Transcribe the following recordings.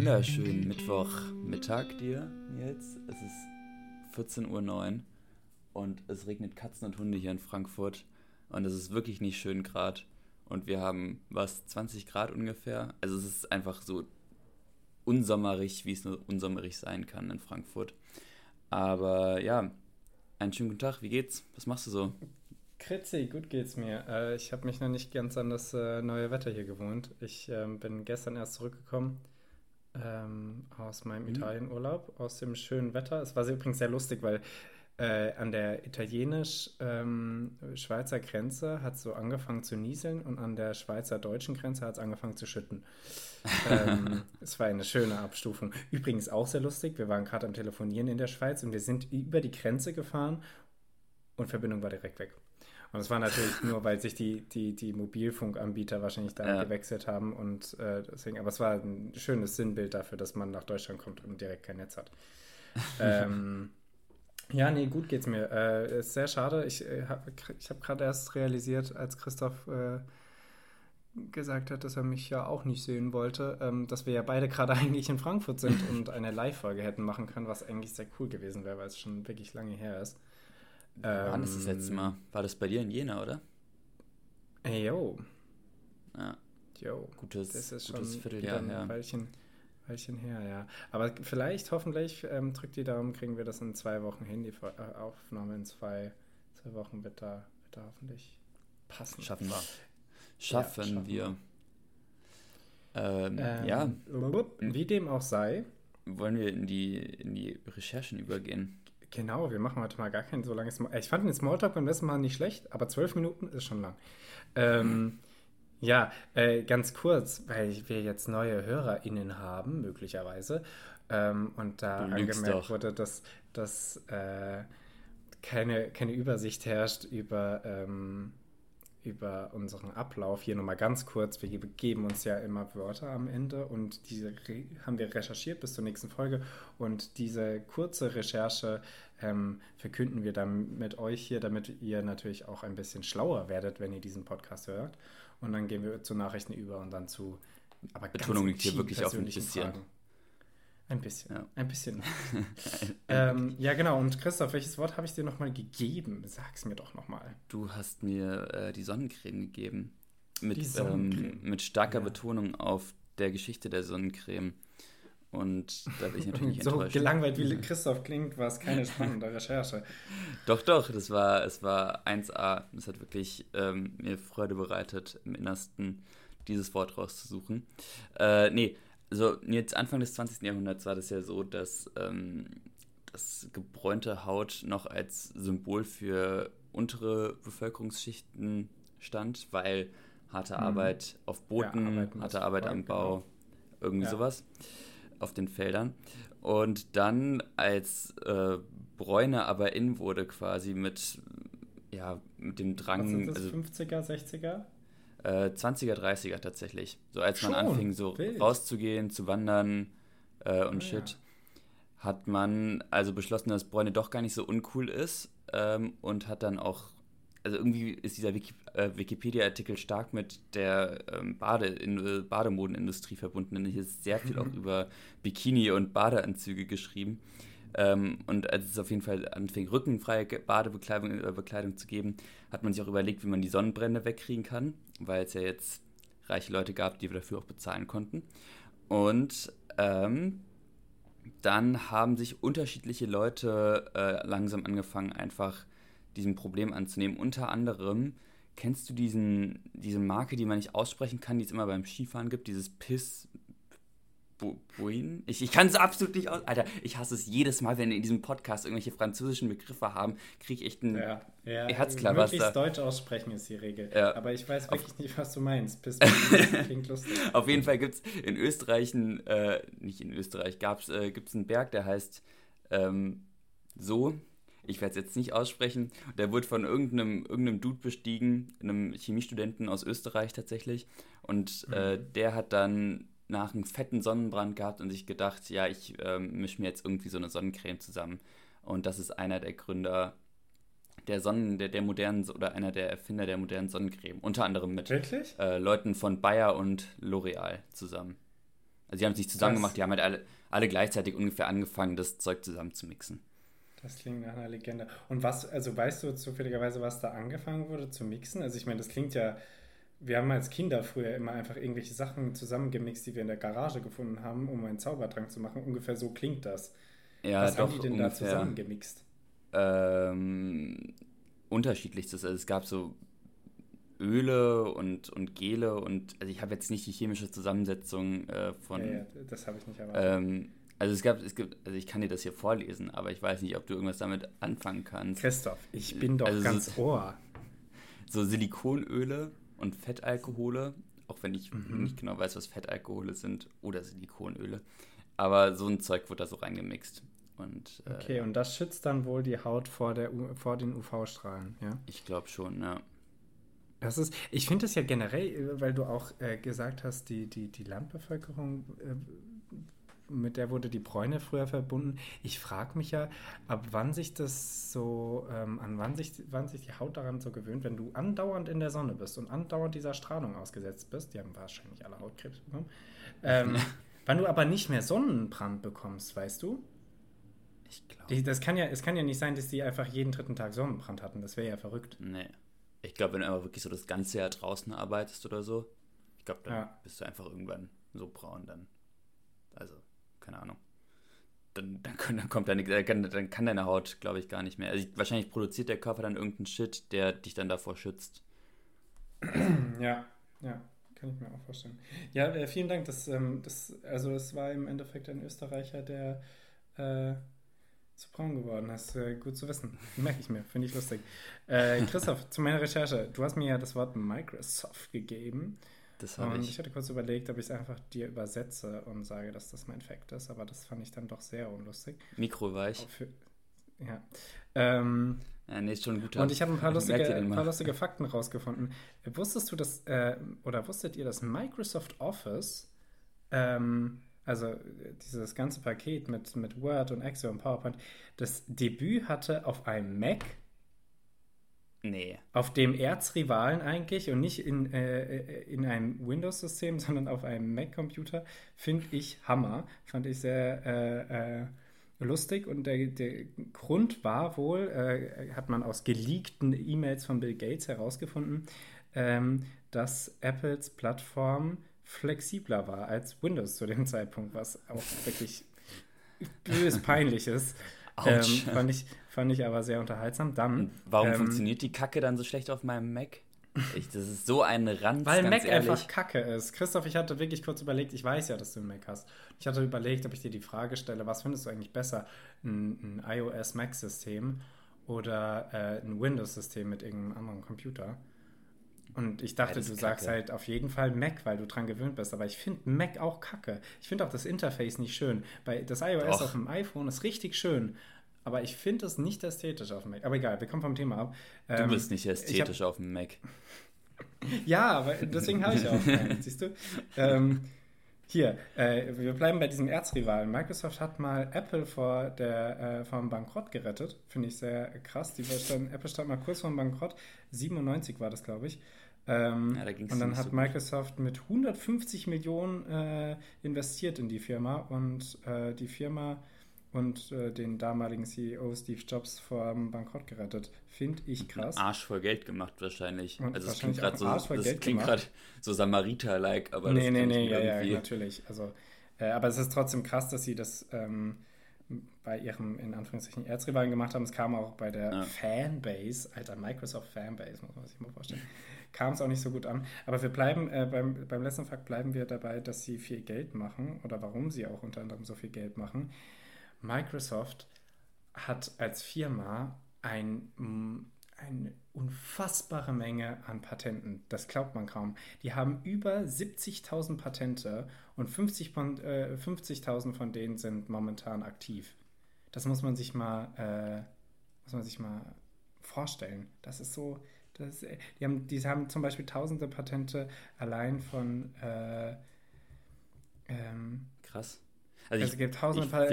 wunderschönen Mittwochmittag dir, Nils. Es ist 14.09 Uhr und es regnet Katzen und Hunde hier in Frankfurt. Und es ist wirklich nicht schön gerade. Und wir haben, was, 20 Grad ungefähr. Also es ist einfach so unsommerig, wie es nur unsommerig sein kann in Frankfurt. Aber ja, einen schönen guten Tag. Wie geht's? Was machst du so? Kritzi, gut geht's mir. Äh, ich habe mich noch nicht ganz an das äh, neue Wetter hier gewohnt. Ich ähm, bin gestern erst zurückgekommen ähm, aus meinem mhm. Italienurlaub, aus dem schönen Wetter. Es war übrigens sehr lustig, weil äh, an der italienisch-schweizer ähm, Grenze hat es so angefangen zu nieseln und an der schweizer-deutschen Grenze hat es angefangen zu schütten. ähm, es war eine schöne Abstufung. Übrigens auch sehr lustig, wir waren gerade am Telefonieren in der Schweiz und wir sind über die Grenze gefahren und Verbindung war direkt weg. Und es war natürlich nur, weil sich die, die, die Mobilfunkanbieter wahrscheinlich da ja. gewechselt haben und äh, deswegen, aber es war ein schönes Sinnbild dafür, dass man nach Deutschland kommt und direkt kein Netz hat. ähm, ja, nee, gut geht's mir. Äh, ist sehr schade. Ich äh, habe ich hab gerade erst realisiert, als Christoph äh, gesagt hat, dass er mich ja auch nicht sehen wollte, ähm, dass wir ja beide gerade eigentlich in Frankfurt sind und eine Live-Folge hätten machen können, was eigentlich sehr cool gewesen wäre, weil es schon wirklich lange her ist. Ähm, Wann ist das letzte Mal? War das bei dir in Jena, oder? Yo. Ja. Yo. Gutes, das ist gutes schon Vierteljahr her. Ein Weilchen, Weilchen her, ja. Aber vielleicht, hoffentlich, ähm, drückt die Daumen, kriegen wir das in zwei Wochen hin. Die äh, Aufnahme in zwei, zwei Wochen wird da, wird da hoffentlich passen. Schaffen wir. Schaffen, ja, schaffen wir. Ähm, ähm, ja. Wie dem auch sei. Wollen wir in die, in die Recherchen übergehen? Genau, wir machen heute mal gar kein so langes Smalltalk. Ich fand den Smalltalk beim letzten Mal nicht schlecht, aber zwölf Minuten ist schon lang. Ähm, ja, äh, ganz kurz, weil wir jetzt neue HörerInnen haben, möglicherweise. Ähm, und da angemerkt doch. wurde, dass, dass äh, keine, keine Übersicht herrscht über ähm, über unseren Ablauf hier nochmal ganz kurz. Wir geben uns ja immer Wörter am Ende und diese haben wir recherchiert bis zur nächsten Folge und diese kurze Recherche ähm, verkünden wir dann mit euch hier, damit ihr natürlich auch ein bisschen schlauer werdet, wenn ihr diesen Podcast hört. Und dann gehen wir zu Nachrichten über und dann zu aber Betonung liegt hier wirklich auf ein bisschen. Fragen. Ein bisschen, ja. ein bisschen. ähm, ja, genau. Und Christoph, welches Wort habe ich dir nochmal gegeben? Sag's mir doch nochmal. Du hast mir äh, die Sonnencreme gegeben. Mit, die Sonnencreme. Ähm, mit starker ja. Betonung auf der Geschichte der Sonnencreme. Und da bin ich natürlich nicht So enttäuscht. gelangweilt wie Christoph klingt, war es keine spannende Recherche. doch, doch, das war, es war 1A. Es hat wirklich ähm, mir Freude bereitet, im Innersten dieses Wort rauszusuchen. Äh, nee, also jetzt Anfang des 20. Jahrhunderts war das ja so, dass ähm, das gebräunte Haut noch als Symbol für untere Bevölkerungsschichten stand, weil harte mhm. Arbeit auf Booten, ja, harte Arbeit am Bau, genau. irgendwie ja. sowas auf den Feldern. Und dann als äh, Bräune aber in wurde quasi mit, ja, mit dem Drang. Was sind das, also, 50er, 60er? Äh, 20er, 30er tatsächlich. So als man anfing, so Wild. rauszugehen, zu wandern äh, und oh, shit, ja. hat man also beschlossen, dass Bräune doch gar nicht so uncool ist ähm, und hat dann auch, also irgendwie ist dieser Wiki, äh, Wikipedia-Artikel stark mit der ähm, Bade in, äh, Bademodenindustrie verbunden, denn hier ist sehr viel auch über Bikini und Badeanzüge geschrieben. Ähm, und als es auf jeden Fall anfing, rückenfreie Badebekleidung äh, Bekleidung zu geben, hat man sich auch überlegt, wie man die Sonnenbrände wegkriegen kann, weil es ja jetzt reiche Leute gab, die dafür auch bezahlen konnten. Und ähm, dann haben sich unterschiedliche Leute äh, langsam angefangen, einfach diesem Problem anzunehmen. Unter anderem, kennst du diesen, diese Marke, die man nicht aussprechen kann, die es immer beim Skifahren gibt, dieses Piss, Buin? Ich, ich kann es absolut nicht aus. Alter, ich hasse es jedes Mal, wenn wir in diesem Podcast irgendwelche französischen Begriffe haben, kriege ich echt ein ja, ja, Herzklabaster. Möglichst Deutsch aussprechen ist die Regel. Ja. Aber ich weiß wirklich Auf nicht, was du meinst. Bis klingt lustig. Auf jeden Fall gibt es in Österreich, äh, nicht in Österreich, äh, gibt es einen Berg, der heißt ähm, so. Ich werde es jetzt nicht aussprechen. Der wurde von irgendeinem, irgendeinem Dude bestiegen, einem Chemiestudenten aus Österreich tatsächlich. Und äh, mhm. der hat dann nach einem fetten Sonnenbrand gehabt und sich gedacht, ja, ich ähm, mische mir jetzt irgendwie so eine Sonnencreme zusammen. Und das ist einer der Gründer der Sonnen, der, der modernen oder einer der Erfinder der modernen Sonnencreme. Unter anderem mit äh, Leuten von Bayer und L'Oreal zusammen. Also die haben sich zusammen das, gemacht, die haben halt alle, alle gleichzeitig ungefähr angefangen, das Zeug zusammen zu mixen. Das klingt nach einer Legende. Und was, also weißt du zufälligerweise, was da angefangen wurde zu mixen? Also ich meine, das klingt ja, wir haben als Kinder früher immer einfach irgendwelche Sachen zusammengemixt, die wir in der Garage gefunden haben, um einen Zaubertrank zu machen. Ungefähr so klingt das. Ja, was haben die denn ungefähr, da zusammengemixt? Ähm, unterschiedlichstes. Also es gab so Öle und, und Gele und also ich habe jetzt nicht die chemische Zusammensetzung äh, von. Ja, ja, das habe ich nicht erwartet. Ähm, also es gab, es gibt, also ich kann dir das hier vorlesen, aber ich weiß nicht, ob du irgendwas damit anfangen kannst. Christoph, ich bin doch also ganz so, Ohr. So Silikonöle und Fettalkohole, auch wenn ich mhm. nicht genau weiß, was Fettalkohole sind oder Silikonöle. Aber so ein Zeug wird da so reingemixt. Und, äh, okay, und das schützt dann wohl die Haut vor, der, vor den UV-Strahlen, ja? Ich glaube schon, ja. Das ist, ich finde es ja generell, äh, weil du auch äh, gesagt hast, die, die, die Landbevölkerung, äh, mit der wurde die Bräune früher verbunden. Ich frage mich ja, ab wann sich das so, ähm, an wann sich, wann sich die Haut daran so gewöhnt, wenn du andauernd in der Sonne bist und andauernd dieser Strahlung ausgesetzt bist, die haben wahrscheinlich alle Hautkrebs bekommen, ähm, wann du aber nicht mehr Sonnenbrand bekommst, weißt du? Ich glaube. Das kann ja, es kann ja nicht sein, dass die einfach jeden dritten Tag Sonnenbrand hatten. Das wäre ja verrückt. Nee. Ich glaube, wenn du aber wirklich so das ganze Jahr draußen arbeitest oder so, ich glaube, dann ja. bist du einfach irgendwann so braun dann. Also, keine Ahnung. Dann, dann, dann kommt deine, dann kann deine Haut, glaube ich, gar nicht mehr. Also wahrscheinlich produziert der Körper dann irgendeinen Shit, der dich dann davor schützt. Ja, ja, kann ich mir auch vorstellen. Ja, äh, vielen Dank. Das, ähm, das, also es war im Endeffekt ein Österreicher, der äh, zu braun geworden. Das ist äh, gut zu wissen. Merke ich mir, finde ich lustig. Äh, Christoph, zu meiner Recherche. Du hast mir ja das Wort Microsoft gegeben. Das habe ich. Ich hatte kurz überlegt, ob ich es einfach dir übersetze und sage, dass das mein Fact ist, aber das fand ich dann doch sehr unlustig. Mikroweich. Für, ja. Ähm, ja, nee, ist schon gut. Und ich habe ein paar lustige, ein paar lustige Fakten rausgefunden. Wusstest du das, äh, oder wusstet ihr, dass Microsoft Office ähm, also dieses ganze Paket mit, mit Word und Excel und PowerPoint, das Debüt hatte auf einem Mac. Nee. Auf dem Erzrivalen eigentlich und nicht in, äh, in einem Windows-System, sondern auf einem Mac-Computer, finde ich Hammer. Fand ich sehr äh, äh, lustig und der, der Grund war wohl, äh, hat man aus geleakten E-Mails von Bill Gates herausgefunden, ähm, dass Apples Plattform flexibler war als Windows zu dem Zeitpunkt, was auch wirklich bös peinlich ist. Ähm, fand, ich, fand ich aber sehr unterhaltsam. Dann, warum ähm, funktioniert die Kacke dann so schlecht auf meinem Mac? Ich, das ist so ein Ranz, Weil Mac ehrlich. einfach Kacke ist. Christoph, ich hatte wirklich kurz überlegt, ich weiß ja, dass du einen Mac hast. Ich hatte überlegt, ob ich dir die Frage stelle, was findest du eigentlich besser? Ein, ein iOS-Mac-System oder äh, ein Windows-System mit irgendeinem anderen Computer? Und ich dachte, du sagst halt auf jeden Fall Mac, weil du dran gewöhnt bist. Aber ich finde Mac auch kacke. Ich finde auch das Interface nicht schön. Bei das iOS Doch. auf dem iPhone ist richtig schön. Aber ich finde es nicht ästhetisch auf dem Mac. Aber egal, wir kommen vom Thema ab. Du ähm, bist nicht ästhetisch hab, auf dem Mac. ja, aber deswegen habe ich auch keinen, siehst du? Ähm, hier, äh, wir bleiben bei diesem Erzrivalen. Microsoft hat mal Apple vor der, äh, vom Bankrott gerettet. Finde ich sehr krass. Die stand, Apple stand mal kurz vor dem Bankrott. 97 war das, glaube ich. Ähm, ja, da und dann hat so Microsoft mit 150 Millionen äh, investiert in die Firma und äh, die Firma und äh, den damaligen CEO Steve Jobs vor dem Bankrott gerettet. Finde ich krass. Ein Arsch voll Geld gemacht wahrscheinlich. Und also es klingt gerade so, das klingt gerade so Samariter-like, aber nee, das nee, nee, ja, ja, natürlich. Also, äh, aber es ist trotzdem krass, dass sie das ähm, bei ihrem, in Anführungszeichen, Erzrivalen gemacht haben. Es kam auch bei der ja. Fanbase, alter Microsoft Fanbase, muss man sich mal vorstellen kam es auch nicht so gut an. Aber wir bleiben, äh, beim, beim letzten Fakt bleiben wir dabei, dass sie viel Geld machen oder warum sie auch unter anderem so viel Geld machen. Microsoft hat als Firma ein, eine unfassbare Menge an Patenten. Das glaubt man kaum. Die haben über 70.000 Patente und 50.000 äh, 50 von denen sind momentan aktiv. Das muss man sich mal, äh, muss man sich mal vorstellen. Das ist so, das, die, haben, die haben zum Beispiel tausende Patente allein von. Äh, ähm, Krass. Also, es gibt tausende pa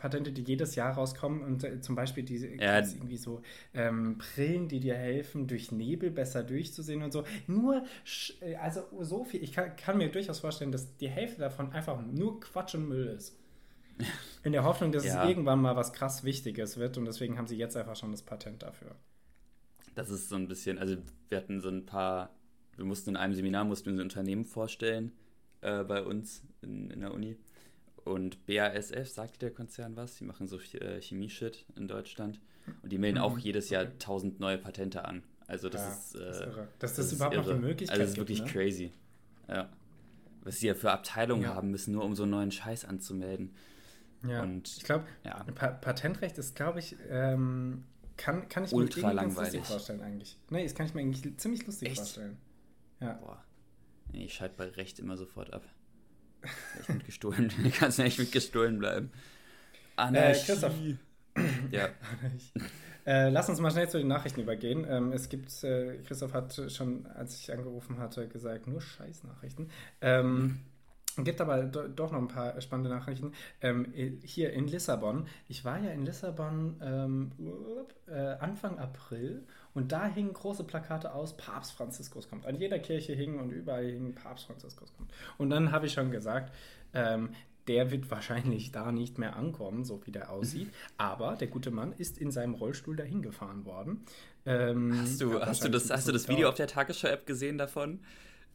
Patente, die jedes Jahr rauskommen und äh, zum Beispiel diese ja. irgendwie so ähm, Brillen, die dir helfen, durch Nebel besser durchzusehen und so. Nur, äh, also so viel. Ich kann, kann, mir durchaus vorstellen, dass die Hälfte davon einfach nur Quatsch und Müll ist. In der Hoffnung, dass ja. es irgendwann mal was krass Wichtiges wird und deswegen haben sie jetzt einfach schon das Patent dafür. Das ist so ein bisschen, also wir hatten so ein paar, wir mussten in einem Seminar, mussten wir ein Unternehmen vorstellen äh, bei uns in, in der Uni und BASF, sagt der Konzern was? Die machen so äh, Chemie-Shit in Deutschland. Und die melden mhm. auch jedes Jahr tausend okay. neue Patente an. Also das ja, ist. Äh, das ist irre. Dass das, das überhaupt noch eine Möglichkeit Also das ist wirklich gibt, ne? crazy. Ja. Was sie ja für Abteilungen ja. haben müssen, nur um so einen neuen Scheiß anzumelden. Ja. Und, ich glaube, ja. Pa Patentrecht ist, glaube ich, ähm, kann, kann ich Ultra mir langweilig. lustig vorstellen eigentlich. Nee, das kann ich mir eigentlich ziemlich lustig Echt? vorstellen. Ja. Boah. Nee, ich schalte bei Recht immer sofort ab. Echt mit gestohlen. Kannst echt mit gestohlen bleiben. Anarchie. Äh, Christoph. ja. Äh, lass uns mal schnell zu den Nachrichten übergehen. Ähm, es gibt, äh, Christoph hat schon, als ich angerufen hatte, gesagt, nur Scheiß-Nachrichten. Ähm, gibt aber do, doch noch ein paar spannende Nachrichten. Ähm, hier in Lissabon. Ich war ja in Lissabon ähm, äh, Anfang April und da hingen große Plakate aus, Papst Franziskus kommt. An jeder Kirche hingen und überall hingen Papst Franziskus kommt. Und dann habe ich schon gesagt, ähm, der wird wahrscheinlich da nicht mehr ankommen, so wie der aussieht. Aber der gute Mann ist in seinem Rollstuhl dahin gefahren worden. Ähm, hast du, hast du das, hast du das Video auf der Tagesschau-App gesehen davon?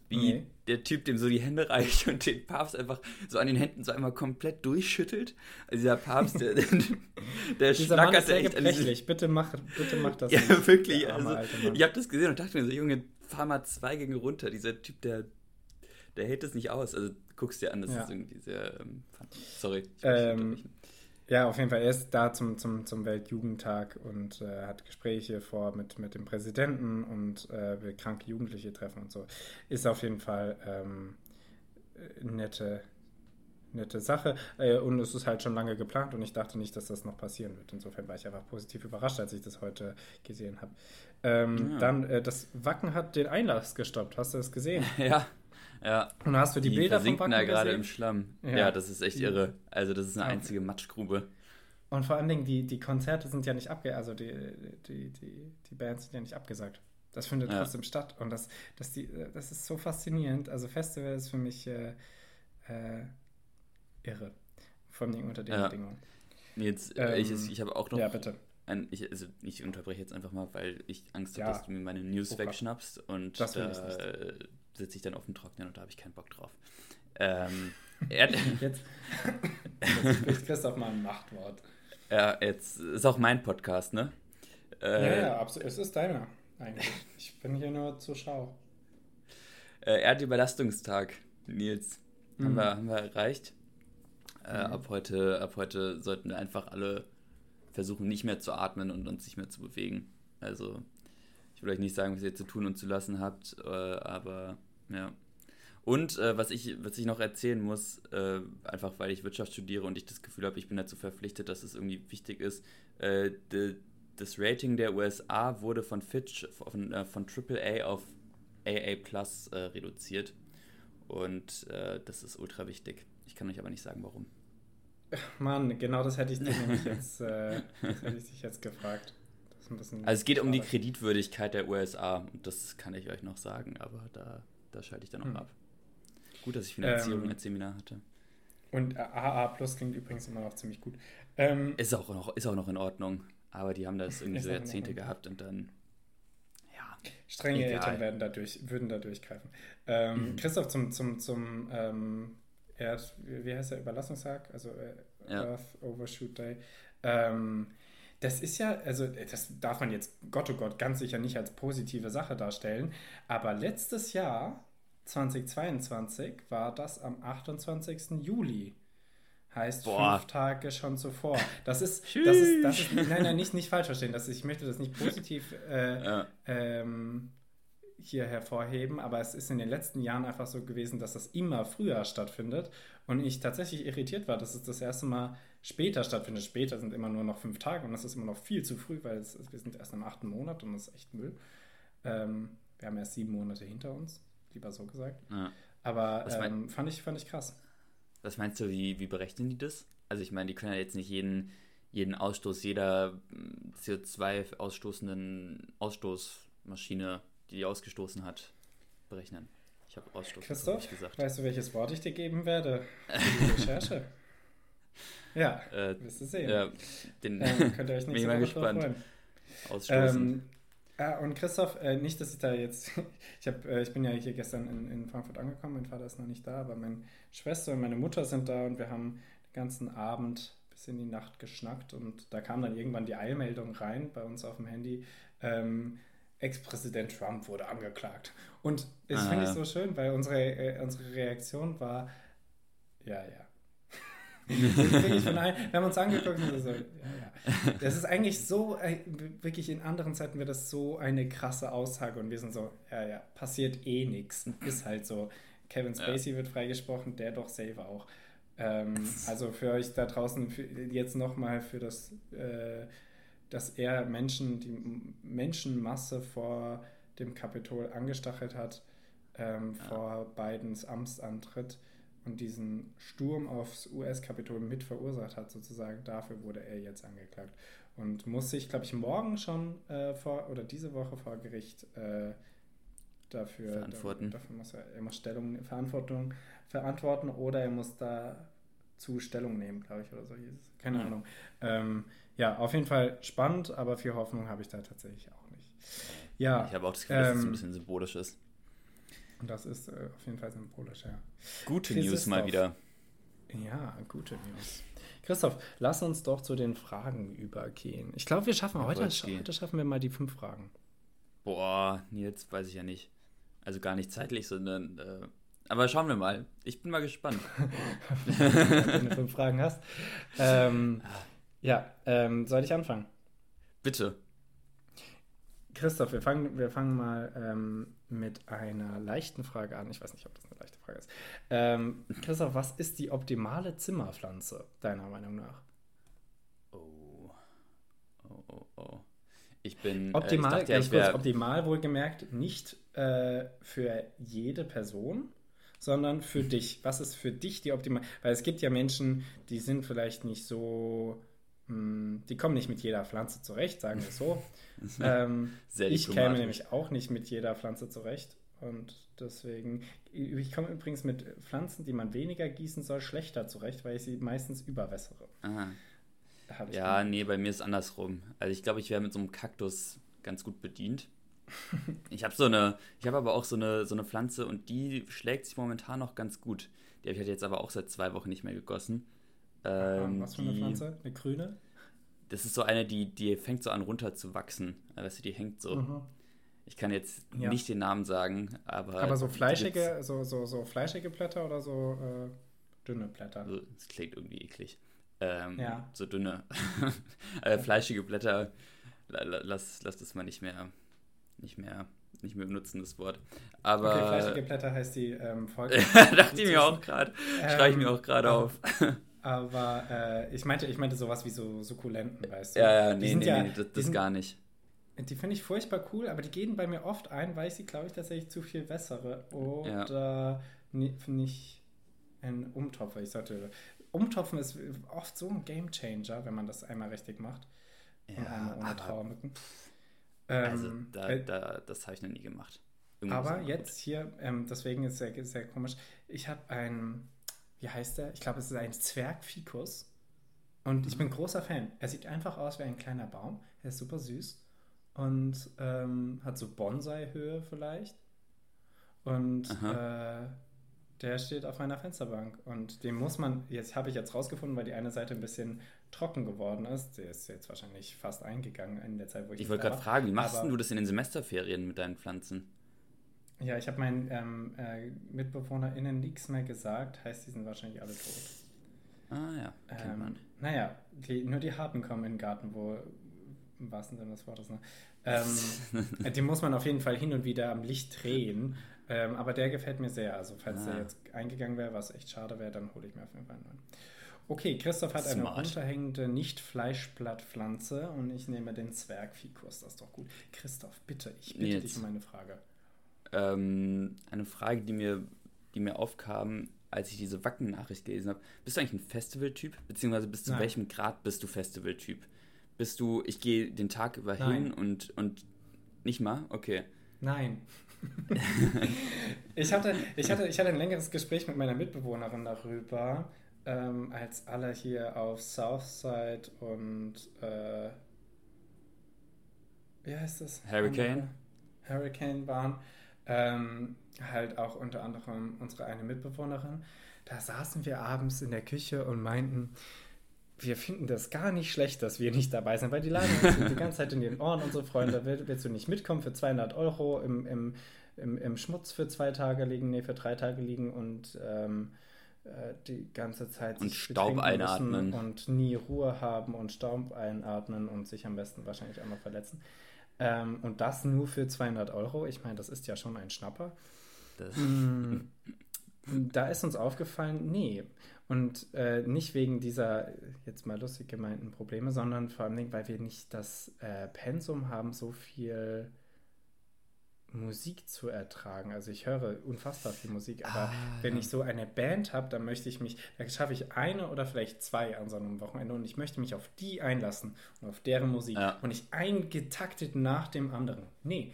Wie nee. der Typ dem so die Hände reicht und den Papst einfach so an den Händen so einmal komplett durchschüttelt. Also dieser Papst, der, der schnackert echt. Gebrechlich. Bitte mach, bitte mach das. ja, nicht. wirklich. Also, ich habe das gesehen und dachte mir so, Junge, fahr mal zwei Gänge runter. Dieser Typ, der, der hält es nicht aus. Also guckst dir an, das ja. ist irgendwie sehr. Ähm, sorry. Ich ähm, ja, auf jeden Fall. Er ist da zum, zum, zum Weltjugendtag und äh, hat Gespräche vor mit, mit dem Präsidenten und äh, will kranke Jugendliche treffen und so. Ist auf jeden Fall ähm, nette, nette Sache. Äh, und es ist halt schon lange geplant und ich dachte nicht, dass das noch passieren wird. Insofern war ich einfach positiv überrascht, als ich das heute gesehen habe. Ähm, ja. Dann, äh, das Wacken hat den Einlass gestoppt. Hast du das gesehen? ja. Ja. Und hast du die, die Bilder vom Wacken da gerade im Schlamm. Ja. ja. das ist echt irre. Also das ist eine einzige Matschgrube. Und vor allen Dingen, die, die Konzerte sind ja nicht abge... Also die, die, die, die Bands sind ja nicht abgesagt. Das findet ja. trotzdem statt. Und das, das, die, das ist so faszinierend. Also Festival ist für mich äh, äh, irre. Vor allem unter den ja. Bedingungen. Jetzt, ähm, ich, ich habe auch noch... Ja, bitte. Ein, ich, also ich unterbreche jetzt einfach mal, weil ich Angst habe, dass du mir meine News oh, wegschnappst und das da sitze ich dann auf dem Trocknen und da habe ich keinen Bock drauf. Ähm, jetzt, jetzt spricht Christoph mal ein Machtwort. Ja, jetzt ist auch mein Podcast, ne? Äh, ja, ja, absolut. Es ist deiner eigentlich. Ich bin hier nur zur Schau. Äh, Erdüberlastungstag, Nils. Mhm. Haben, wir, haben wir erreicht. Äh, mhm. ab, heute, ab heute sollten wir einfach alle versuchen, nicht mehr zu atmen und uns nicht mehr zu bewegen. Also, ich will euch nicht sagen, was ihr zu tun und zu lassen habt, äh, aber ja. Und äh, was, ich, was ich noch erzählen muss, äh, einfach weil ich Wirtschaft studiere und ich das Gefühl habe, ich bin dazu verpflichtet, dass es irgendwie wichtig ist, äh, de, das Rating der USA wurde von Fitch von, äh, von AAA auf AA Plus äh, reduziert. Und äh, das ist ultra wichtig. Ich kann euch aber nicht sagen, warum. Mann, genau das hätte ich dich jetzt, das hätte ich dich jetzt gefragt. also es geht schade. um die Kreditwürdigkeit der USA und das kann ich euch noch sagen, aber da da schalte ich dann auch hm. ab. Gut, dass ich Finanzierung ähm, als Seminar hatte. Und AA Plus klingt übrigens immer noch ziemlich gut. Ähm, ist, auch noch, ist auch noch in Ordnung. Aber die haben das irgendwie so Jahrzehnte gehabt und dann. Ja. Strenge egal. Eltern werden dadurch, würden da durchgreifen. Ähm, mhm. Christoph, zum, zum, zum ähm, Erd, wie heißt der, Überlassungstag? Also äh, ja. Earth Overshoot Day. Ähm, das ist ja, also das darf man jetzt Gott oh Gott ganz sicher nicht als positive Sache darstellen, aber letztes Jahr, 2022, war das am 28. Juli. Heißt Boah. fünf Tage schon zuvor. Das ist, das ist, das ist, nein, nein, nicht, nicht falsch verstehen. Das, ich möchte das nicht positiv äh, ja. ähm, hier hervorheben, aber es ist in den letzten Jahren einfach so gewesen, dass das immer früher stattfindet und ich tatsächlich irritiert war, dass es das erste Mal später stattfindet. Später sind immer nur noch fünf Tage und das ist immer noch viel zu früh, weil es, wir sind erst im achten Monat und das ist echt Müll. Ähm, wir haben erst sieben Monate hinter uns, lieber so gesagt. Ja. Aber ähm, fand, ich, fand ich krass. Was meinst du, wie, wie berechnen die das? Also ich meine, die können ja jetzt nicht jeden, jeden Ausstoß jeder hm, CO2 ausstoßenden Ausstoßmaschine, die die ausgestoßen hat, berechnen. Ich habe Ausstoß Christoph, gesagt. Weißt du, welches Wort ich dir geben werde? Für die Recherche. ja, äh, wirst du sehen. Ja, den ähm, könnt ihr euch nicht so gespannt. Ausstoßen. Ähm, Ah, und Christoph, äh, nicht, dass ich da jetzt, ich, hab, äh, ich bin ja hier gestern in, in Frankfurt angekommen, mein Vater ist noch nicht da, aber meine Schwester und meine Mutter sind da und wir haben den ganzen Abend bis in die Nacht geschnackt und da kam dann irgendwann die Eilmeldung rein bei uns auf dem Handy. Ähm, Ex-Präsident Trump wurde angeklagt. Und das ah, finde ich so schön, weil unsere, äh, unsere Reaktion war, ja, ja, wir haben uns angeguckt und so, ja, ja. Das ist eigentlich so, äh, wirklich in anderen Zeiten wäre das so eine krasse Aussage und wir sind so, ja, ja, passiert eh nichts. Ist halt so. Kevin Spacey ja. wird freigesprochen, der doch selber auch. Ähm, also für euch da draußen für, jetzt nochmal für das, äh, dass er Menschen, die Menschenmasse vor dem Kapitol angestachelt hat, ähm, vor Bidens Amtsantritt und diesen Sturm aufs US-Kapitol mit verursacht hat, sozusagen. Dafür wurde er jetzt angeklagt und muss sich, glaube ich, morgen schon äh, vor oder diese Woche vor Gericht äh, dafür verantworten. Da, dafür muss er, er muss Stellung, Verantwortung verantworten oder er muss da zu Stellung nehmen, glaube ich, oder so hieß es. Keine ja. Ahnung. Ähm, ja, auf jeden Fall spannend, aber viel Hoffnung habe ich da tatsächlich auch nicht. Ja, ich habe auch das Gefühl, ähm, dass es ein ähm, bisschen symbolisch ist. Und das ist äh, auf jeden Fall symbolisch, ja. Gute Christoph. News mal wieder. Ja, gute News. Christoph, lass uns doch zu den Fragen übergehen. Ich glaube, wir schaffen heute, heute schaffen wir mal die fünf Fragen. Boah, jetzt weiß ich ja nicht. Also gar nicht zeitlich, sondern. Äh, aber schauen wir mal. Ich bin mal gespannt. Wenn du fünf Fragen hast. Ähm, ah. ja, ähm, soll ich anfangen? Bitte. Christoph, wir fangen, wir fangen mal ähm, mit einer leichten Frage an. Ich weiß nicht, ob das eine leichte Frage ist. Ähm, Christoph, was ist die optimale Zimmerpflanze, deiner Meinung nach? Oh. Oh, oh, oh. Ich bin. Optimal, äh, dachte, ganz kurz, optimal wohlgemerkt, nicht äh, für jede Person, sondern für dich. Was ist für dich die optimal? Weil es gibt ja Menschen, die sind vielleicht nicht so die kommen nicht mit jeder Pflanze zurecht, sagen wir so. ähm, ich käme nämlich auch nicht mit jeder Pflanze zurecht. Und deswegen, ich komme übrigens mit Pflanzen, die man weniger gießen soll, schlechter zurecht, weil ich sie meistens überwässere. Aha. Ja, nee, bei mir ist es andersrum. Also ich glaube, ich wäre mit so einem Kaktus ganz gut bedient. ich habe so eine, ich habe aber auch so eine, so eine Pflanze und die schlägt sich momentan noch ganz gut. Die habe ich jetzt aber auch seit zwei Wochen nicht mehr gegossen. Ähm, was für eine Pflanze? Eine grüne? Das ist so eine, die, die fängt so an runter zu wachsen. Weißt du, die hängt so. Mhm. Ich kann jetzt ja. nicht den Namen sagen, aber. Aber so fleischige, so, so, so fleischige Blätter oder so äh, dünne Blätter? Also, das klingt irgendwie eklig. Ähm, ja. So dünne. äh, fleischige Blätter, lass, lass das mal nicht mehr, nicht mehr, nicht mehr benutzen, das Wort. Aber. Okay, fleischige Blätter heißt die ähm, Folge. Dachte ich mir auch gerade. Ähm, Schreibe ich mir auch gerade auf. Aber äh, ich meinte, ich meinte sowas wie so Sukkulenten, weißt du? Ja, ja, nee, nee, ja, nee, das, das sind, gar nicht. Die finde ich furchtbar cool, aber die gehen bei mir oft ein, weil ich sie, glaube ich, tatsächlich zu viel wässere. Oder ja. nicht ein Umtopfer. Ich sollte. Umtopfen ist oft so ein Gamechanger, wenn man das einmal richtig macht. Ja, und einmal ohne Trauermücken. Ähm, also, da, äh, da, das habe ich noch nie gemacht. Irgendwo aber jetzt hier, ähm, deswegen ist es sehr, sehr komisch. Ich habe ein wie heißt er? Ich glaube, es ist ein Zwergfikus. Und ich bin großer Fan. Er sieht einfach aus wie ein kleiner Baum. Er ist super süß und ähm, hat so Bonsai-Höhe vielleicht. Und äh, der steht auf einer Fensterbank. Und den muss man, jetzt habe ich jetzt rausgefunden, weil die eine Seite ein bisschen trocken geworden ist. Der ist jetzt wahrscheinlich fast eingegangen in der Zeit, wo ich. Ich wollte gerade fragen, wie machst du das in den Semesterferien mit deinen Pflanzen? Ja, ich habe meinen ähm, äh, MitbewohnerInnen nichts mehr gesagt, heißt, die sind wahrscheinlich alle tot. Ah ja, kennt ähm, man. Naja, die, nur die Harten kommen in den Garten, wo im wahrsten Sinne des Wortes, ne? Ähm, die muss man auf jeden Fall hin und wieder am Licht drehen. Ähm, aber der gefällt mir sehr. Also, falls ah. der jetzt eingegangen wäre, was echt schade wäre, dann hole ich mir auf jeden Fall einen neuen. Okay, Christoph hat Smart. eine runterhängende Nicht-Fleischblattpflanze und ich nehme den Zwergfikus. Das ist doch gut. Christoph, bitte, ich bitte jetzt. dich um eine Frage ähm, eine Frage, die mir, die mir aufkam, als ich diese Wacken-Nachricht gelesen habe. Bist du eigentlich ein Festival-Typ? Beziehungsweise bis zu Nein. welchem Grad bist du Festival-Typ? Bist du, ich gehe den Tag über Nein. hin und, und nicht mal? Okay. Nein. ich, hatte, ich, hatte, ich hatte ein längeres Gespräch mit meiner Mitbewohnerin darüber, ähm, als alle hier auf Southside und äh, wie heißt das? Hurricane. Hurricane waren. Ähm, halt auch unter anderem unsere eine Mitbewohnerin. Da saßen wir abends in der Küche und meinten, wir finden das gar nicht schlecht, dass wir nicht dabei sind, weil die laden uns die ganze Zeit in den Ohren, unsere Freunde. Willst du nicht mitkommen für 200 Euro im, im, im, im Schmutz für zwei Tage liegen, nee, für drei Tage liegen und ähm, äh, die ganze Zeit und Staub einatmen und nie Ruhe haben und Staub einatmen und sich am besten wahrscheinlich auch noch verletzen. Ähm, und das nur für 200 Euro. Ich meine, das ist ja schon ein Schnapper. Mm, da ist uns aufgefallen, nee. Und äh, nicht wegen dieser jetzt mal lustig gemeinten Probleme, sondern vor allem, weil wir nicht das äh, Pensum haben, so viel Musik zu ertragen. Also ich höre unfassbar viel Musik, aber ah, wenn ja. ich so eine Band habe, dann möchte ich mich, da schaffe ich eine oder vielleicht zwei an so einem Wochenende und ich möchte mich auf die einlassen und auf deren Musik ja. und nicht eingetaktet nach dem anderen. Nee,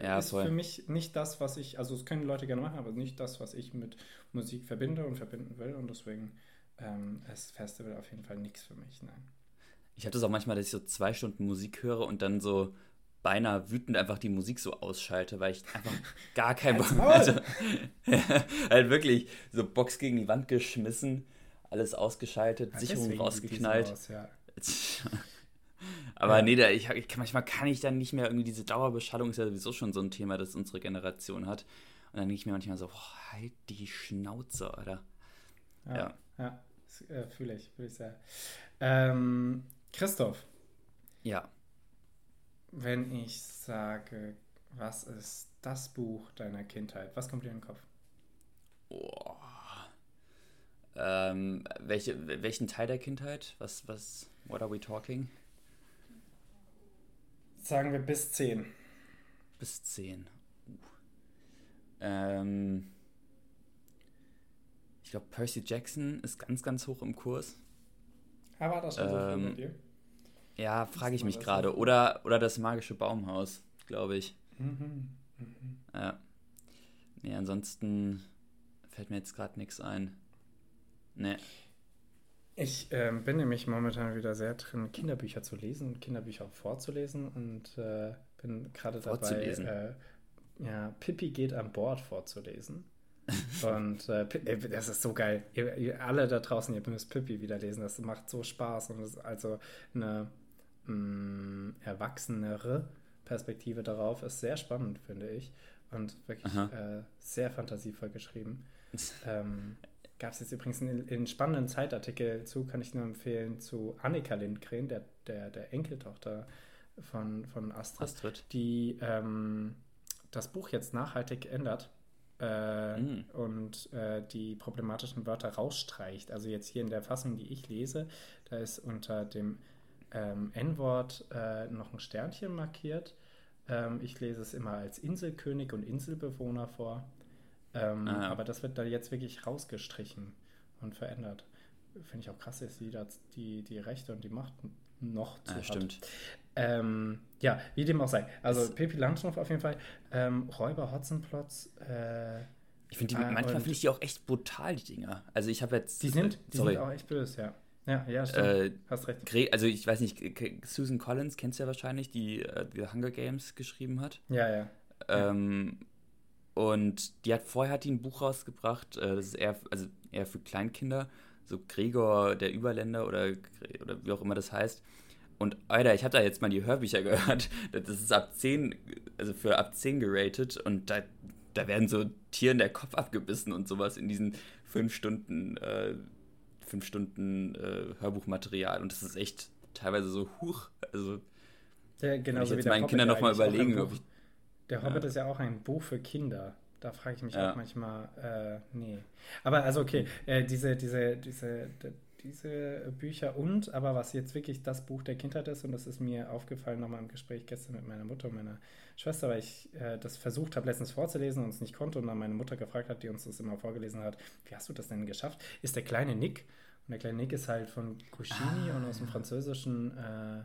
ja, ist voll. für mich nicht das, was ich, also es können Leute gerne machen, aber nicht das, was ich mit Musik verbinde und verbinden will und deswegen ähm, ist Festival auf jeden Fall nichts für mich, nein. Ich habe das auch manchmal, dass ich so zwei Stunden Musik höre und dann so beinahe wütend einfach die Musik so ausschalte, weil ich einfach gar kein Bock hatte. halt wirklich so Box gegen die Wand geschmissen, alles ausgeschaltet, ja, Sicherung rausgeknallt. Aus, ja. Aber ja. nee, da, ich, ich, manchmal kann ich dann nicht mehr irgendwie diese Dauerbeschallung ist ja sowieso schon so ein Thema, das unsere Generation hat. Und dann denke ich mir manchmal so, boah, halt die Schnauze, oder? Ja, ja. ja äh, fühle ich, fühle ich sehr. Ähm, Christoph. Ja wenn ich sage, was ist das Buch deiner Kindheit? Was kommt dir in den Kopf? Oh. Ähm, welche, welchen Teil der Kindheit? Was, was, what are we talking? Sagen wir bis 10. Bis 10. Uh. Ähm, ich glaube, Percy Jackson ist ganz, ganz hoch im Kurs. Aber das schon ähm, so viel mit dir? Ja, frage ich mich gerade. Oder, oder das magische Baumhaus, glaube ich. Mhm. Mhm. Ja. Nee, ansonsten fällt mir jetzt gerade nichts ein. Nee. Ich äh, bin nämlich momentan wieder sehr drin, Kinderbücher zu lesen und Kinderbücher auch vorzulesen und äh, bin gerade dabei, äh, ja, Pippi geht an Bord vorzulesen. und äh, das ist so geil. Ihr, ihr, alle da draußen, ihr müsst Pippi wieder lesen. Das macht so Spaß und ist also eine mh, mm, erwachsenere Perspektive darauf ist sehr spannend, finde ich. Und wirklich äh, sehr fantasievoll geschrieben. ähm, Gab es jetzt übrigens einen, einen, spannenden Zeitartikel zu, kann ich nur empfehlen, zu Annika Lindgren, der, der, der Enkeltochter von, von Astrid, Astrid. die ähm, das Buch jetzt nachhaltig ändert. Äh, mm. und äh, die problematischen Wörter rausstreicht. Also jetzt hier in der Fassung, die ich lese, da ist unter dem ähm, N-Wort äh, noch ein Sternchen markiert. Ähm, ich lese es immer als Inselkönig und Inselbewohner vor. Ähm, ah. Aber das wird da jetzt wirklich rausgestrichen und verändert. Finde ich auch krass, dass sie da die, die Rechte und die Macht noch zu ah, hat. Stimmt. Ähm, ja, wie dem auch sei. Also Pippi Langstrumpf auf jeden Fall. Ähm, Räuber Hotzenplotz. Äh, ich finde die äh, manchmal finde ich die auch echt brutal, die Dinger. Also ich habe jetzt. Die sind, die sind auch echt böse, ja. Ja, ja, stimmt. Äh, Hast recht. Also ich weiß nicht, Susan Collins kennst du ja wahrscheinlich, die äh, die Hunger Games geschrieben hat. Ja, ja. Ähm, und die hat vorher hat die ein Buch rausgebracht, äh, das ist eher, also eher für Kleinkinder, so Gregor der Überländer oder, oder wie auch immer das heißt. Und Alter, ich habe da jetzt mal die Hörbücher gehört. Das ist ab 10, also für ab 10 geratet und da, da werden so Tieren der Kopf abgebissen und sowas in diesen fünf Stunden äh, fünf Stunden äh, Hörbuchmaterial und das ist echt teilweise so hoch. Also der, genauso ich jetzt meinen Kindern nochmal überlegen, ob ich. Der Hobbit ja. ist ja auch ein Buch für Kinder. Da frage ich mich ja. auch manchmal, äh, nee. Aber also okay, äh, diese, diese, diese, diese Bücher und, aber was jetzt wirklich das Buch der Kindheit ist, und das ist mir aufgefallen nochmal im Gespräch gestern mit meiner Mutter und meiner Schwester, weil ich äh, das versucht habe, letztens vorzulesen und es nicht konnte und dann meine Mutter gefragt hat, die uns das immer vorgelesen hat, wie hast du das denn geschafft, ist der kleine Nick. Und der kleine Nick ist halt von Goscinny ah. und aus dem Französischen äh,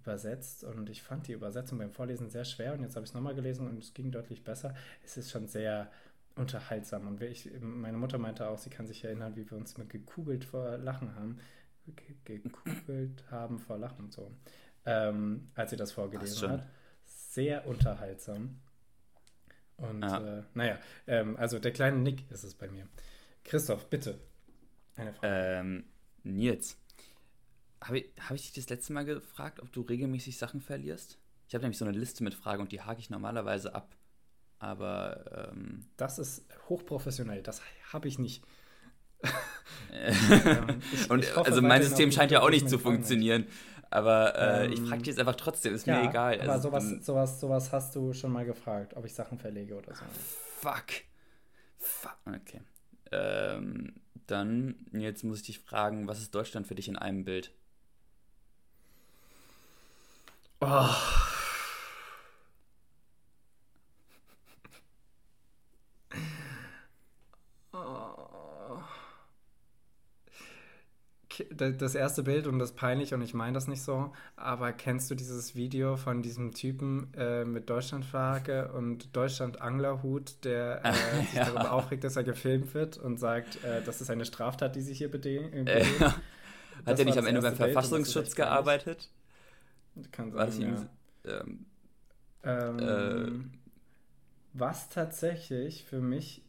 übersetzt und ich fand die Übersetzung beim Vorlesen sehr schwer und jetzt habe ich es nochmal gelesen und es ging deutlich besser. Es ist schon sehr unterhaltsam. Und ich, meine Mutter meinte auch, sie kann sich erinnern, wie wir uns immer gekugelt vor Lachen haben. Gekugelt haben vor Lachen, so. Ähm, als sie das vorgelesen hat. Sehr unterhaltsam. Und ah. äh, naja, ähm, also der kleine Nick ist es bei mir. Christoph, bitte. Eine Frage. Ähm, Nils, habe ich, hab ich dich das letzte Mal gefragt, ob du regelmäßig Sachen verlierst? Ich habe nämlich so eine Liste mit Fragen und die hake ich normalerweise ab. Aber. Ähm, das ist hochprofessionell, das habe ich nicht. ähm, ich, und ich hoffe, also mein System scheint ja auch nicht zu funktionieren. Aber äh, ähm, ich frage dich jetzt einfach trotzdem, ist ja, mir egal. Aber also, sowas, sowas, sowas hast du schon mal gefragt, ob ich Sachen verlege oder so. Fuck. Fuck. Okay. Ähm, dann, jetzt muss ich dich fragen, was ist Deutschland für dich in einem Bild? Oh. Das erste Bild und das peinlich und ich meine das nicht so, aber kennst du dieses Video von diesem Typen äh, mit Deutschlandflagge und Deutschland-Anglerhut, der äh, sich ja. darüber aufregt, dass er gefilmt wird und sagt, äh, das ist eine Straftat, die sich hier bedient? Äh, Hat er nicht am Ende beim Verfassungsschutz gearbeitet? Kann sein, ja. Ähm, ähm, äh, was tatsächlich für mich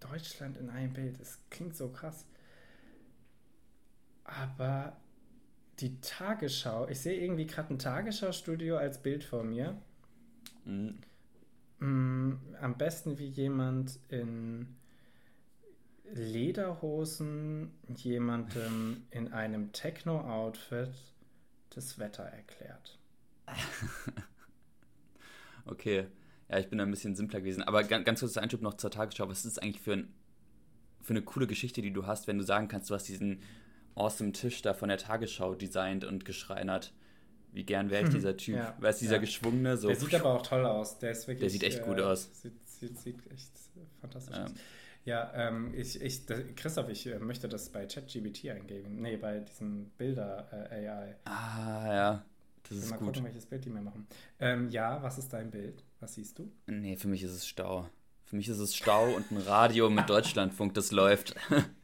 Deutschland in einem Bild ist, klingt so krass. Aber die Tagesschau, ich sehe irgendwie gerade ein Tagesschau-Studio als Bild vor mir. Mhm. Mm, am besten wie jemand in Lederhosen jemandem in einem Techno-Outfit das Wetter erklärt. okay. Ja, ich bin da ein bisschen simpler gewesen. Aber ganz, ganz kurz Einschub noch zur Tagesschau. Was ist das eigentlich für, ein, für eine coole Geschichte, die du hast, wenn du sagen kannst, du hast diesen awesome Tisch da von der Tagesschau designt und geschreinert. Wie gern wäre ich dieser Typ. Ja, Weil es dieser ja. geschwungene so. Der sieht aber auch toll aus. Der ist wirklich. Der sieht echt äh, gut aus. Sieht, sieht, sieht echt fantastisch ja. aus. Ja, ähm, ich, ich, Christoph, ich äh, möchte das bei ChatGBT eingeben. Nee, bei diesem Bilder-AI. Äh, ah, ja. Das ist mal gut. gucken, welches Bild die mir machen. Ähm, ja, was ist dein Bild? Was siehst du? Nee, für mich ist es Stau. Für mich ist es Stau und ein Radio mit Deutschlandfunk, das läuft.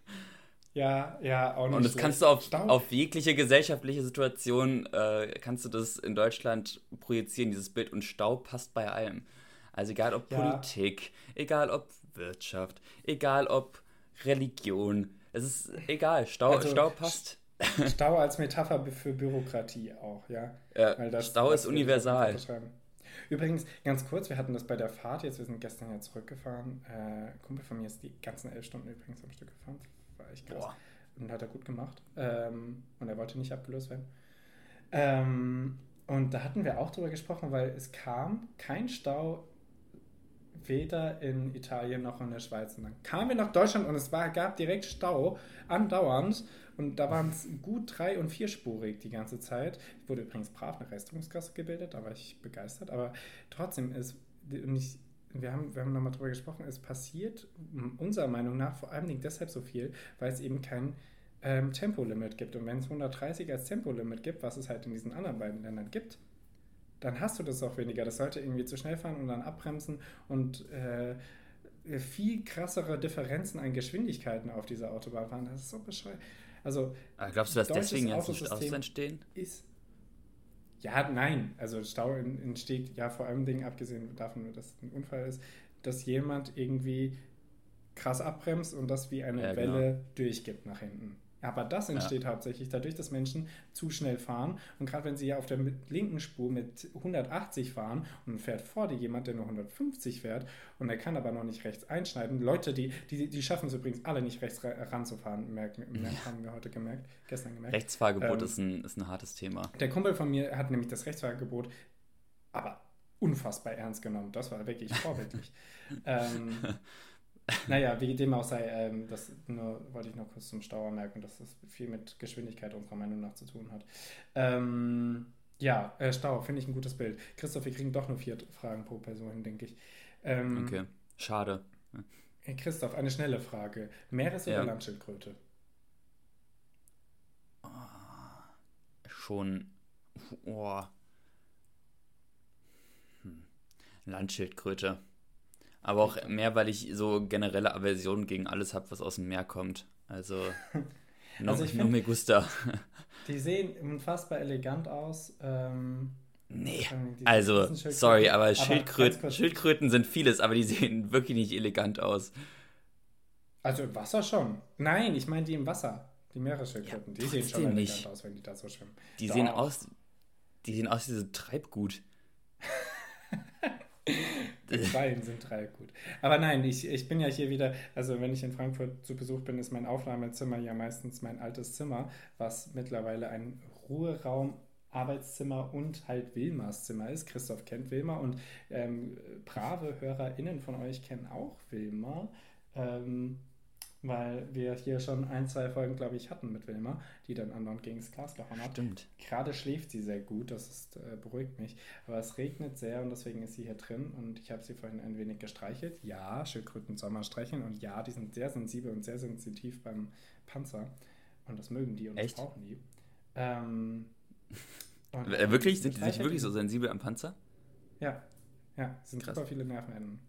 Ja, ja, auch nicht. Und das kannst du auf, auf jegliche gesellschaftliche Situation, äh, kannst du das in Deutschland projizieren, dieses Bild. Und Stau passt bei allem. Also egal ob ja. Politik, egal ob Wirtschaft, egal ob Religion. Es ist egal, Stau, also, Stau passt. Stau als Metapher für Bürokratie auch, ja. ja das, Stau ist universal. Übrigens, ganz kurz, wir hatten das bei der Fahrt jetzt, wir sind gestern ja zurückgefahren. Äh, Kumpel von mir ist die ganzen elf Stunden übrigens am Stück gefahren war echt krass. Boah. Und hat er gut gemacht. Ähm, und er wollte nicht abgelöst werden. Ähm, und da hatten wir auch drüber gesprochen, weil es kam kein Stau weder in Italien noch in der Schweiz. Und dann kamen wir nach Deutschland und es war, gab direkt Stau, andauernd. Und da waren es gut drei- und vierspurig die ganze Zeit. Ich wurde übrigens brav eine Restaurantskasse gebildet, da war ich begeistert. Aber trotzdem ist, und ich, wir haben, wir haben nochmal drüber gesprochen, es passiert unserer Meinung nach vor allem deshalb so viel, weil es eben kein ähm, Tempolimit gibt. Und wenn es 130 als Tempolimit gibt, was es halt in diesen anderen beiden Ländern gibt, dann hast du das auch weniger. Das sollte irgendwie zu schnell fahren und dann abbremsen und äh, viel krassere Differenzen an Geschwindigkeiten auf dieser Autobahn fahren. Das ist so bescheuert. Also, Aber glaubst du, dass deswegen jetzt Staus entstehen? Ist, ja, nein. Also Stau entsteht ja vor allem Dingen, abgesehen davon, dass es ein Unfall ist, dass jemand irgendwie krass abbremst und das wie eine ja, genau. Welle durchgibt nach hinten. Aber das entsteht ja. hauptsächlich dadurch, dass Menschen zu schnell fahren. Und gerade wenn sie ja auf der linken Spur mit 180 fahren und fährt vor dir jemand, der nur 150 fährt und er kann aber noch nicht rechts einschneiden. Leute, die, die, die schaffen es übrigens alle nicht rechts ranzufahren, merken, merken, haben wir heute gemerkt, gestern gemerkt. Rechtsfahrgebot ähm, ist, ein, ist ein hartes Thema. Der Kumpel von mir hat nämlich das Rechtsfahrgebot aber unfassbar ernst genommen. Das war wirklich vorbildlich. ähm, naja, wie dem auch sei, ähm, das nur, wollte ich noch kurz zum Stauer merken, dass das viel mit Geschwindigkeit unserer Meinung nach zu tun hat. Ähm, ja, äh, Stau, finde ich ein gutes Bild. Christoph, wir kriegen doch nur vier Fragen pro Person, denke ich. Ähm, okay, schade. Christoph, eine schnelle Frage. Meeres- oder ja. Landschildkröte? Oh, schon. Oh. Hm. Landschildkröte. Aber auch mehr, weil ich so generelle Aversion gegen alles habe, was aus dem Meer kommt. Also, no, also no me gusta. Die sehen unfassbar elegant aus. Ähm, nee, also, sorry, aber, Schildkröten, Schildkröten sind vieles, aber die sehen wirklich nicht elegant aus. Also im Wasser schon. Nein, ich meine die im Wasser. Die Meeresschildkröten. Ja, die sehen schon elegant nicht. aus, wenn die da so schwimmen. Die Doch. sehen aus, die sehen aus wie so Treibgut. Die Quallen sind Treibgut. Aber nein, ich, ich bin ja hier wieder, also wenn ich in Frankfurt zu Besuch bin, ist mein Aufnahmezimmer ja meistens mein altes Zimmer, was mittlerweile ein Ruheraum Arbeitszimmer und halt Wilmers Zimmer ist. Christoph kennt Wilmer und ähm, brave HörerInnen von euch kennen auch Wilmer. Ähm, weil wir hier schon ein, zwei Folgen, glaube ich, hatten mit Wilma, die dann andauernd gegen das Glas gehauen hat. Stimmt. Gerade schläft sie sehr gut, das ist, äh, beruhigt mich. Aber es regnet sehr und deswegen ist sie hier drin und ich habe sie vorhin ein wenig gestreichelt. Ja, Schildkröten soll man streicheln und ja, die sind sehr sensibel und sehr sensitiv beim Panzer und das mögen die und Echt? das brauchen die. Ähm, äh, wirklich? Sind die wirklich so sensibel am Panzer? Ja, ja, sind Krass. super viele Nervenenden.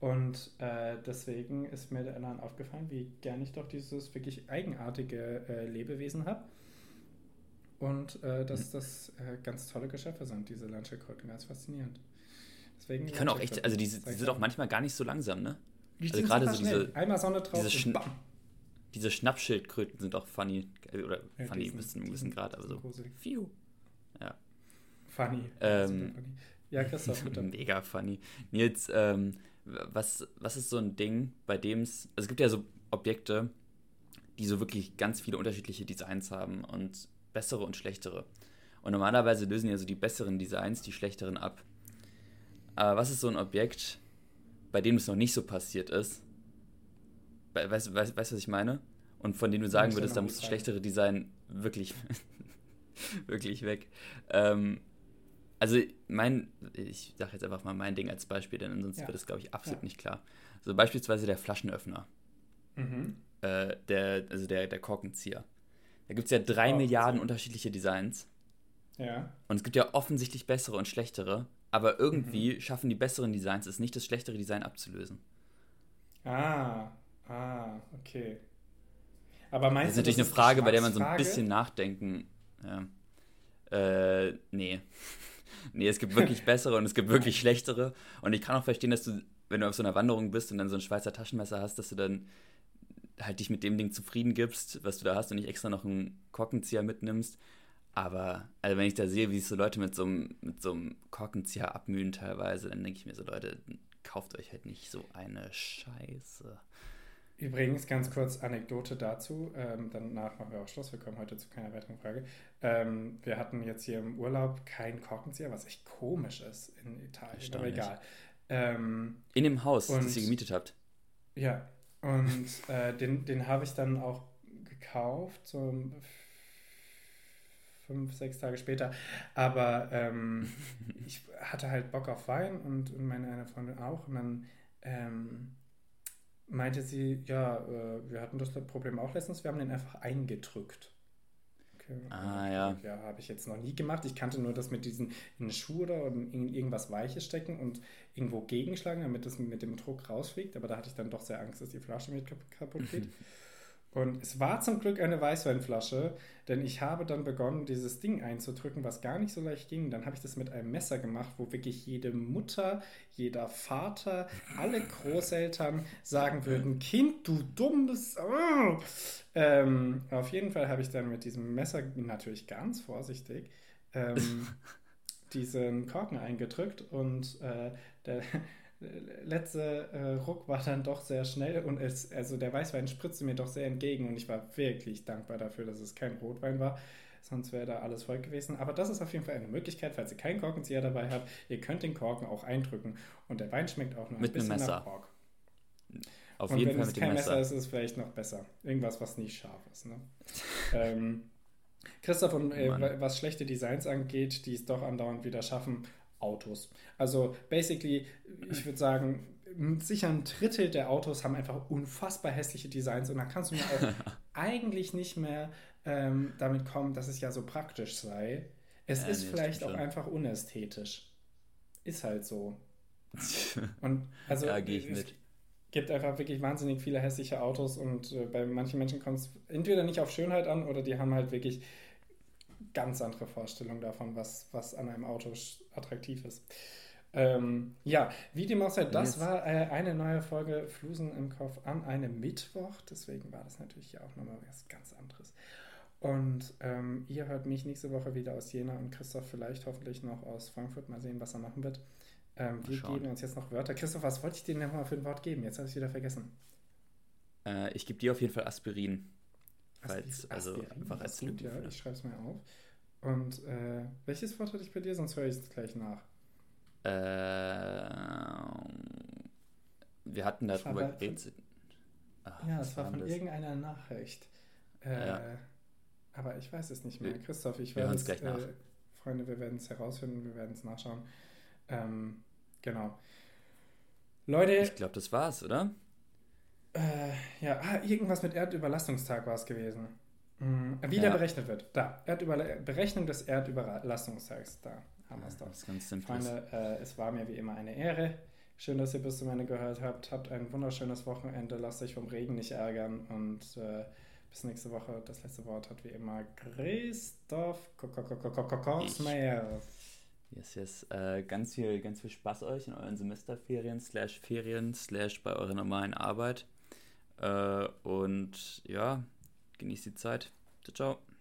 Und äh, deswegen ist mir dann aufgefallen, wie gern ich doch dieses wirklich eigenartige äh, Lebewesen habe. Und äh, dass mhm. das äh, ganz tolle Geschöpfe sind, diese Landschildkröten. Ganz faszinierend. Deswegen die können auch echt, also die, die sind auch manchmal gar nicht so langsam, ne? Die also gerade so diese. Einmal Sonne drauf diese, Schn diese Schnappschildkröten sind auch funny. Äh, oder ja, funny bis zu einem gewissen Grad, aber so. Fiu. Ja. Funny. Ähm, funny. Ja, Christoph, bitte. Mega funny. Nils, ähm, was, was ist so ein Ding, bei dem es, also es gibt ja so Objekte, die so wirklich ganz viele unterschiedliche Designs haben und bessere und schlechtere. Und normalerweise lösen ja so die besseren Designs die schlechteren ab. Aber was ist so ein Objekt, bei dem es noch nicht so passiert ist? Weißt du, weißt, weißt, was ich meine? Und von dem du sagen würdest, da muss das schlechtere Design wirklich, wirklich weg. Ähm, also mein, ich sage jetzt einfach mal mein Ding als Beispiel, denn ansonsten ja. wird es, glaube ich, absolut ja. nicht klar. Also beispielsweise der Flaschenöffner. Mhm. Äh, der, also der, der Korkenzieher. Da gibt es ja drei oh, Milliarden unterschiedliche Designs. Ja. Und es gibt ja offensichtlich bessere und schlechtere, aber irgendwie mhm. schaffen die besseren Designs es nicht, das schlechtere Design abzulösen. Ah, ah, okay. Aber meinst das ist natürlich eine Frage, bei der man so ein bisschen nachdenken. Ja. Äh, nee. Nee, es gibt wirklich bessere und es gibt wirklich schlechtere. Und ich kann auch verstehen, dass du, wenn du auf so einer Wanderung bist und dann so ein Schweizer Taschenmesser hast, dass du dann halt dich mit dem Ding zufrieden gibst, was du da hast und nicht extra noch einen Korkenzieher mitnimmst. Aber also wenn ich da sehe, wie sich so Leute mit so einem, mit so einem Korkenzieher abmühen teilweise, dann denke ich mir so, Leute, kauft euch halt nicht so eine Scheiße. Übrigens, ganz kurz Anekdote dazu. Ähm, danach machen wir auch Schluss. Wir kommen heute zu keiner weiteren Frage. Ähm, wir hatten jetzt hier im Urlaub keinen Korkenzieher, was echt komisch ist in Italien, aber egal. Ähm, in dem Haus, und, das ihr gemietet habt. Ja, und äh, den, den habe ich dann auch gekauft, so fünf, sechs Tage später. Aber ähm, ich hatte halt Bock auf Wein und, und meine eine Freundin auch. Und dann ähm, meinte sie, ja, äh, wir hatten das Problem auch letztens, wir haben den einfach eingedrückt. Okay. Ah, ja. Ja, habe ich jetzt noch nie gemacht. Ich kannte nur das mit diesen in Schuhe oder in irgendwas Weiches stecken und irgendwo gegenschlagen, damit das mit dem Druck rausfliegt. Aber da hatte ich dann doch sehr Angst, dass die Flasche mit kaputt geht. Und es war zum Glück eine Weißweinflasche, denn ich habe dann begonnen, dieses Ding einzudrücken, was gar nicht so leicht ging. Dann habe ich das mit einem Messer gemacht, wo wirklich jede Mutter, jeder Vater, alle Großeltern sagen würden: Kind, du dummes. Oh. Ähm, auf jeden Fall habe ich dann mit diesem Messer, natürlich ganz vorsichtig, ähm, diesen Korken eingedrückt und äh, der letzte äh, Ruck war dann doch sehr schnell und es, also der Weißwein spritzte mir doch sehr entgegen und ich war wirklich dankbar dafür, dass es kein Rotwein war. Sonst wäre da alles voll gewesen. Aber das ist auf jeden Fall eine Möglichkeit, falls ihr keinen Korkenzieher dabei habt. Ihr könnt den Korken auch eindrücken und der Wein schmeckt auch noch Mit ein bisschen Messer. nach Kork. Auf Und jeden wenn Fall es kein Messer. Messer ist, ist es vielleicht noch besser. Irgendwas, was nicht scharf ist. Ne? ähm, Christoph, und äh, was schlechte Designs angeht, die es doch andauernd wieder schaffen, Autos. Also basically, ich würde sagen, sicher ein Drittel der Autos haben einfach unfassbar hässliche Designs und da kannst du mir auch eigentlich nicht mehr ähm, damit kommen, dass es ja so praktisch sei. Es ja, ist nee, vielleicht auch einfach unästhetisch. Ist halt so. Und also ja, gehe ich mit. gibt einfach wirklich wahnsinnig viele hässliche Autos und äh, bei manchen Menschen kommt es entweder nicht auf Schönheit an oder die haben halt wirklich ganz andere Vorstellungen davon, was, was an einem Auto attraktiv ist. Ähm, ja, wie dem auch sei, das war äh, eine neue Folge Flusen im Kopf an einem Mittwoch. Deswegen war das natürlich ja auch nochmal was ganz anderes. Und ähm, ihr hört mich nächste Woche wieder aus Jena und Christoph vielleicht hoffentlich noch aus Frankfurt. Mal sehen, was er machen wird. Ähm, wir geben uns jetzt noch Wörter. Christoph, was wollte ich dir nochmal für ein Wort geben? Jetzt habe ich es wieder vergessen. Äh, ich gebe dir auf jeden Fall Aspirin. Falls, also einfach als gut, ja, ich schreibe es mir auf. Und äh, welches Wort hatte ich bei dir? Sonst höre ich es gleich nach. Äh, wir hatten darüber geredet. ja, es war von das? irgendeiner Nachricht. Äh, ja. Aber ich weiß es nicht mehr. Christoph, ich werde es gleich nach. Äh, Freunde, wir werden es herausfinden, wir werden es nachschauen. Ähm, genau. Leute. Ich glaube, das war's, oder? Äh, ja, ah, irgendwas mit Erdüberlastungstag war es gewesen. Mhm. Wie ja. der berechnet wird. Da. Erdüberla Berechnung des Erdüberlastungstags. Da haben wir es doch. Das ist ganz simpel. Freunde, äh, es war mir wie immer eine Ehre. Schön, dass ihr bis zum Ende gehört habt. Habt ein wunderschönes Wochenende. Lasst euch vom Regen nicht ärgern. Und äh, bis nächste Woche. Das letzte Wort hat wie immer Christoph Kosmeier. Yes, yes. Äh, ganz, viel, ganz viel Spaß euch in euren Semesterferien, slash Ferien, slash bei eurer normalen Arbeit. Äh, und ja, genießt die Zeit. Ciao, ciao.